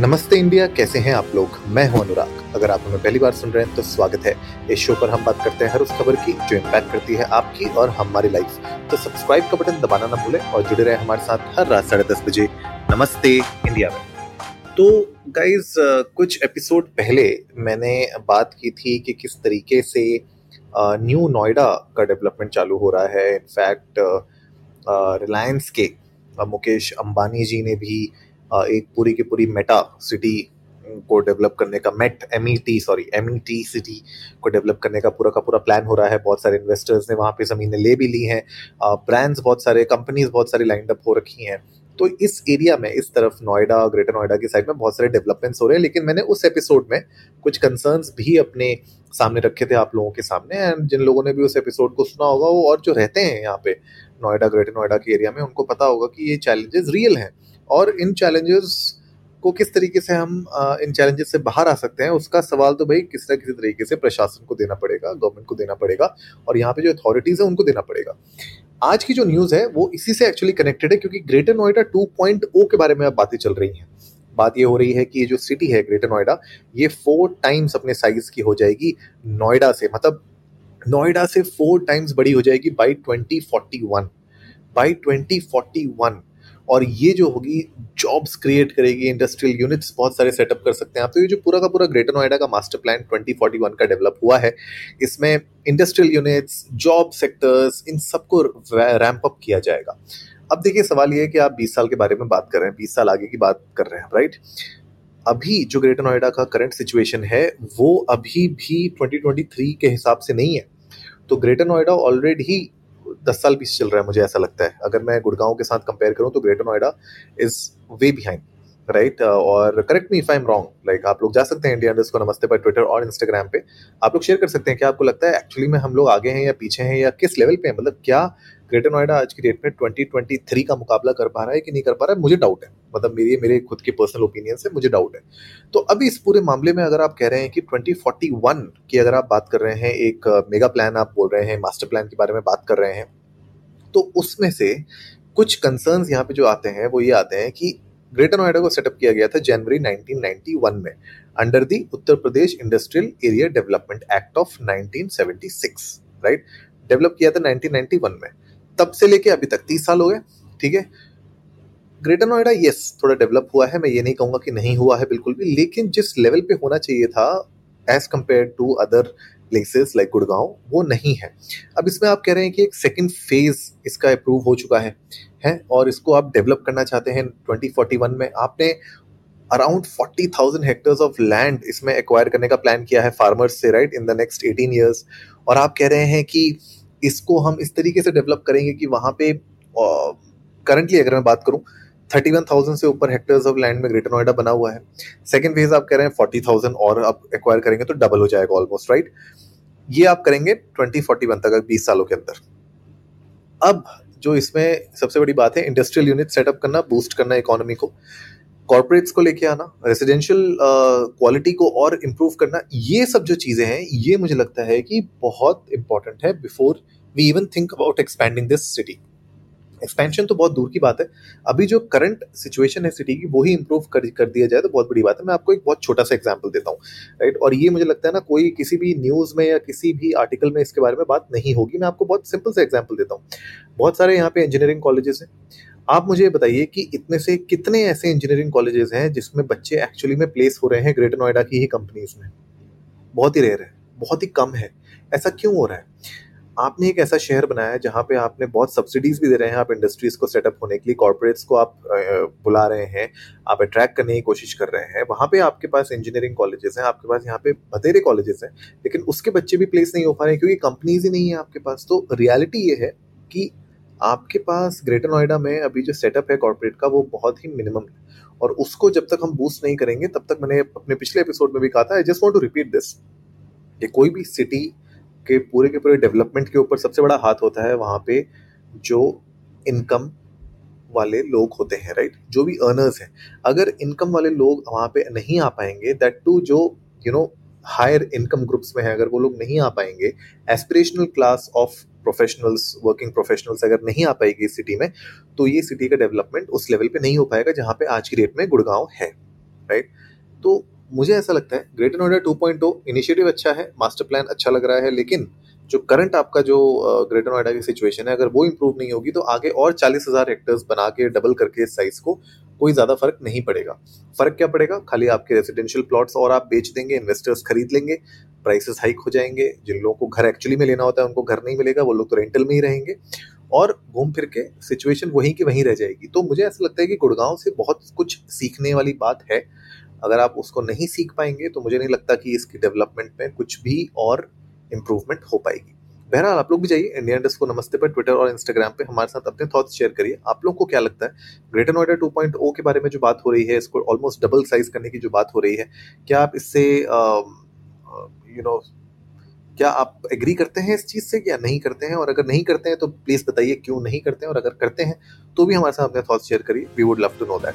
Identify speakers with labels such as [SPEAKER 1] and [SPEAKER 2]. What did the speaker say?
[SPEAKER 1] नमस्ते इंडिया, कैसे हैं आप लोग? मैं हूँ अनुराग। अगर आप हमें पहली बार सुन रहे हैं तो स्वागत है। इस शो पर हम बात करते हैं हर उस खबर की जो इम्पैक्ट करती है आपकी और हमारी लाइफ तो सब्सक्राइब का बटन दबाना ना भूलें और जुड़े रहे हमारे साथ हर रात साढ़े दस बजे। नमस्ते इंडिया में। तो गाइज़ कुछ एपिसोड पहले मैंने बात की थी कि किस तरीके से न्यू नोएडा का डेवलपमेंट चालू हो रहा है। इनफैक्ट रिलायंस के मुकेश अंबानी जी ने भी एक पूरी की पूरी मेटा सिटी को डेवलप करने का met M E T sorry M E T city को डेवलप करने का पूरा का पूरा प्लान हो रहा है। बहुत सारे इन्वेस्टर्स ने वहाँ पे ज़मीनें ले भी ली हैं। ब्रांड्स बहुत सारे कंपनीज़ बहुत सारी लाइंड अप हो रखी हैं। तो इस एरिया में, इस तरफ़ नोएडा ग्रेटर नोएडा की साइड में बहुत सारे डेवलपमेंट्स हो रहे हैं, लेकिन मैंने उस एपिसोड में कुछ कंसर्न्स भी अपने सामने रखे थे आप लोगों के सामने एंड जिन लोगों ने भी उस एपिसोड को सुना होगा, वो और जो रहते हैं यहाँ पे नोएडा ग्रेटर नोएडा के एरिया में, उनको पता होगा कि ये चैलेंजेस रियल हैं। और इन चैलेंजेस को किस तरीके से हम इन चैलेंजेस से बाहर आ सकते हैं, उसका सवाल तो भाई किसी न किसी तरीके से प्रशासन को देना पड़ेगा गवर्नमेंट को देना पड़ेगा और यहाँ पे जो अथॉरिटीज़ है उनको देना पड़ेगा। आज की जो न्यूज़ है वो इसी से एक्चुअली कनेक्टेड है क्योंकि ग्रेटर नोएडा 2.0 के बारे में अब बातें चल रही हैं। बात ये हो रही है कि ये जो सिटी है ग्रेटर नोएडा ये फोर टाइम्स अपने साइज़ की हो जाएगी नोएडा से मतलब नोएडा से फोर टाइम्स बड़ी हो जाएगी by twenty forty one by twenty forty one और ये जो होगी जॉब्स क्रिएट करेगी इंडस्ट्रियल यूनिट्स बहुत सारे सेटअप कर सकते हैं आप। तो ये जो पूरा का पूरा ग्रेटर नोएडा का मास्टर प्लान 2041 का डेवलप हुआ है, इसमें इंडस्ट्रियल यूनिट्स जॉब सेक्टर्स इन सबको रैंप अप किया जाएगा। अब देखिए, सवाल ये है कि आप 20 साल के बारे में बात कर रहे हैं 20 साल आगे की बात कर रहे हैं राइट अभी जो ग्रेटर नोएडा का करंट सिचुएशन है, वो अभी भी 2023 के हिसाब से नहीं है। तो ग्रेटर नोएडा ऑलरेडी दस साल पीछे चल रहा है मुझे ऐसा लगता है। अगर मैं गुड़गांव के साथ कंपेयर करूँ तो greater Noida is way behind right और correct me if I am wrong like आप लोग जा सकते हैं इंडिया को नमस्ते पर ट्विटर और इंस्टाग्राम पे। आप लोग शेयर कर सकते हैं क्या आपको लगता है एक्चुअली में हम लोग आगे हैं या पीछे हैं या किस लेवल पे हैं? मतलब क्या ग्रेटर नोएडा आज की डेट में 2023 का मुकाबला कर पा रहा है कि नहीं कर पा रहा है? मुझे डाउट है। मतलब मेरी, मेरे खुद के पर्सनल ओपिनियन से मुझे डाउट है। तो अभी इस पूरे मामले में अगर आप कह रहे हैं कि 2041 की अगर आप बात कर रहे हैं, एक मेगा प्लान आप बोल रहे हैं मास्टर प्लान के बारे में बात कर रहे हैं तो उसमें से कुछ कंसर्न्स यहाँ पे जो आते हैं, वो ये आते हैं कि ग्रेटर नोएडा को सेटअप किया गया था जनवरी 1991 में under the Uttar Pradesh industrial area development act of 1976 right develop किया था 1991 में। तब से लेके अभी तक तीस साल हो गए, ठीक है? ग्रेटर नोएडा यस थोड़ा डेवलप हुआ है, मैं ये नहीं कहूँगा कि नहीं हुआ है बिल्कुल भी, लेकिन जिस लेवल पे होना चाहिए था as compare to other places like Gurgaon वो नहीं है। अब इसमें आप कह रहे हैं कि एक सेकेंड फ़ेज़ इसका अप्रूव हो चुका है है? और इसको आप डेवलप करना चाहते हैं 2041 में। आपने around forty thousand hectares of land इसमें एक्वायर करने का प्लान किया है फार्मर्स से right in the next eighteen years और आप कह रहे हैं कि इसको हम इस तरीके से डेवलप करेंगे कि वहाँ पे करंटली अगर मैं बात करूँ थर्टी वन थाउज़ेंड से ऊपर हेक्टर्स ऑफ़ लैंड में ग्रेटर नोएडा बना हुआ है। सेकेंड फ़ेज़ आप कह रहे हैं फोर्टी थाउज़ेंड और आप एक्वायर करेंगे तो डबल हो जाएगा ऑलमोस्ट राइट ये आप करेंगे ट्वेंटी फोर्टी वन तक, बीस सालों के अंदर। अब जो इसमें सबसे बड़ी बात है इंडस्ट्रियल यूनिट सेटअप करना बूस्ट करना इकोनॉमी को। कॉर्पोरेट्स को लेके आना रेजिडेंशियल क्वालिटी को और इम्प्रूव करना, ये सब जो चीज़ें हैं, ये मुझे लगता है कि बहुत इंपॉर्टेंट है before we even think about expanding this city expansion तो बहुत दूर की बात है। अभी जो करंट सिचुएशन है सिटी की, वही इंप्रूव कर कर दिया जाए तो बहुत बड़ी बात है। मैं आपको एक बहुत छोटा सा एग्ज़ाम्पल देता हूँ राइट और ये मुझे लगता है ना, कोई किसी भी न्यूज़ में या किसी भी आर्टिकल में इसके बारे में बात नहीं होगी। मैं आपको बहुत सिंपल सा एग्ज़ाम्पल देता हूँ। बहुत सारे यहाँ पे इंजीनियरिंग कॉलेजेस हैं। आप मुझे बताइए कि इतने से कितने ऐसे इंजीनियरिंग कॉलेजेस हैं जिसमें बच्चे एक्चुअली में प्लेस हो रहे हैं ग्रेटर नोएडा की ही कंपनीज़ में? बहुत ही रेयर है, बहुत ही कम है। ऐसा क्यों हो रहा है? आपने एक ऐसा शहर बनाया है जहाँ पे आपने बहुत सब्सिडीज भी दे रहे हैं, आप इंडस्ट्रीज़ को सेटअप होने के लिए कॉर्पोरेट्स को आप बुला रहे हैं, आप अट्रैक्ट करने की कोशिश कर रहे हैं। वहाँ पे आपके पास इंजीनियरिंग कॉलेजेस हैं, आपके पास यहाँ पे बतेरे कॉलेजेस हैं, लेकिन उसके बच्चे भी प्लेस नहीं हो पा रहे हैं क्योंकि कंपनीज़ ही नहीं है आपके पास। तो रियलिटी ये है कि आपके पास ग्रेटर नोएडा में अभी जो सेटअप है कॉर्पोरेट का वो बहुत ही मिनिमम है। और उसको जब तक हम बूस्ट नहीं करेंगे, तब तक मैंने अपने पिछले एपिसोड में भी कहा था I just want to repeat this कि कोई भी सिटी के, पूरे के पूरे डेवलपमेंट के ऊपर सबसे बड़ा हाथ होता है वहाँ पे जो इनकम वाले लोग होते हैं राइट जो भी अर्नर्स हैं। अगर इनकम वाले लोग वहाँ पे नहीं आ पाएँगे दैट टू जो you know higher income groups में है, अगर वो लोग नहीं आ पाएँगे aspirational class of professionals working professionals अगर नहीं आ पाएगी इस सिटी में तो ये सिटी का डेवलपमेंट उस लेवल पे नहीं हो पाएगा जहाँ पे आज की डेट में गुड़गांव है राइट तो मुझे ऐसा लगता है ग्रेटर नोएडा 2.0 इनिशिएटिव अच्छा है मास्टर प्लान अच्छा लग रहा है, लेकिन जो करंट आपका जो ग्रेटर नोएडा की सिचुएशन है, अगर वो इम्प्रूव नहीं होगी तो आगे और चालीस हज़ार हेक्टर्स बना के डबल करके इस साइज़ को कोई ज़्यादा फ़र्क नहीं पड़ेगा। फ़र्क क्या पड़ेगा? खाली आपके रेसिडेंशियल प्लॉट्स और आप बेच देंगे इन्वेस्टर्स खरीद लेंगे प्राइसेस हाइक हो जाएँगे, जिन लोगों को घर एक्चुअली में लेना होता है, उनको घर नहीं मिलेगा, वो लोग तो रेंटल में ही रहेंगे, और घूम फिर के सिचुएशन वहीं की वहीं रह जाएगी। तो मुझे ऐसा लगता है कि गुड़गांव से बहुत कुछ सीखने वाली बात है अगर आप उसको नहीं सीख पाएँगे तो मुझे नहीं लगता कि इसकी डेवलपमेंट में कुछ भी और इम्प्रूवमेंट हो पाएगी। बहरहाल, आप लोग भी जाइए इंडिया इंडस्ट को नमस्ते पर ट्विटर और इंस्टाग्राम पे हमारे साथ अपने थॉट्स शेयर करिए। आप लोग को क्या लगता है? ग्रेटर नोएडा 2.0 के बारे में जो बात हो रही है, इसको ऑलमोस्ट डबल साइज़ करने की जो बात हो रही है, क्या आप इससे यू नो क्या आप एग्री करते हैं इस चीज़ से या नहीं करते हैं? और अगर नहीं करते हैं तो प्लीज़ बताइए क्यों नहीं करते हैं? और अगर करते हैं तो भी हमारे साथ अपने थॉट्स शेयर करिए। We would love to know that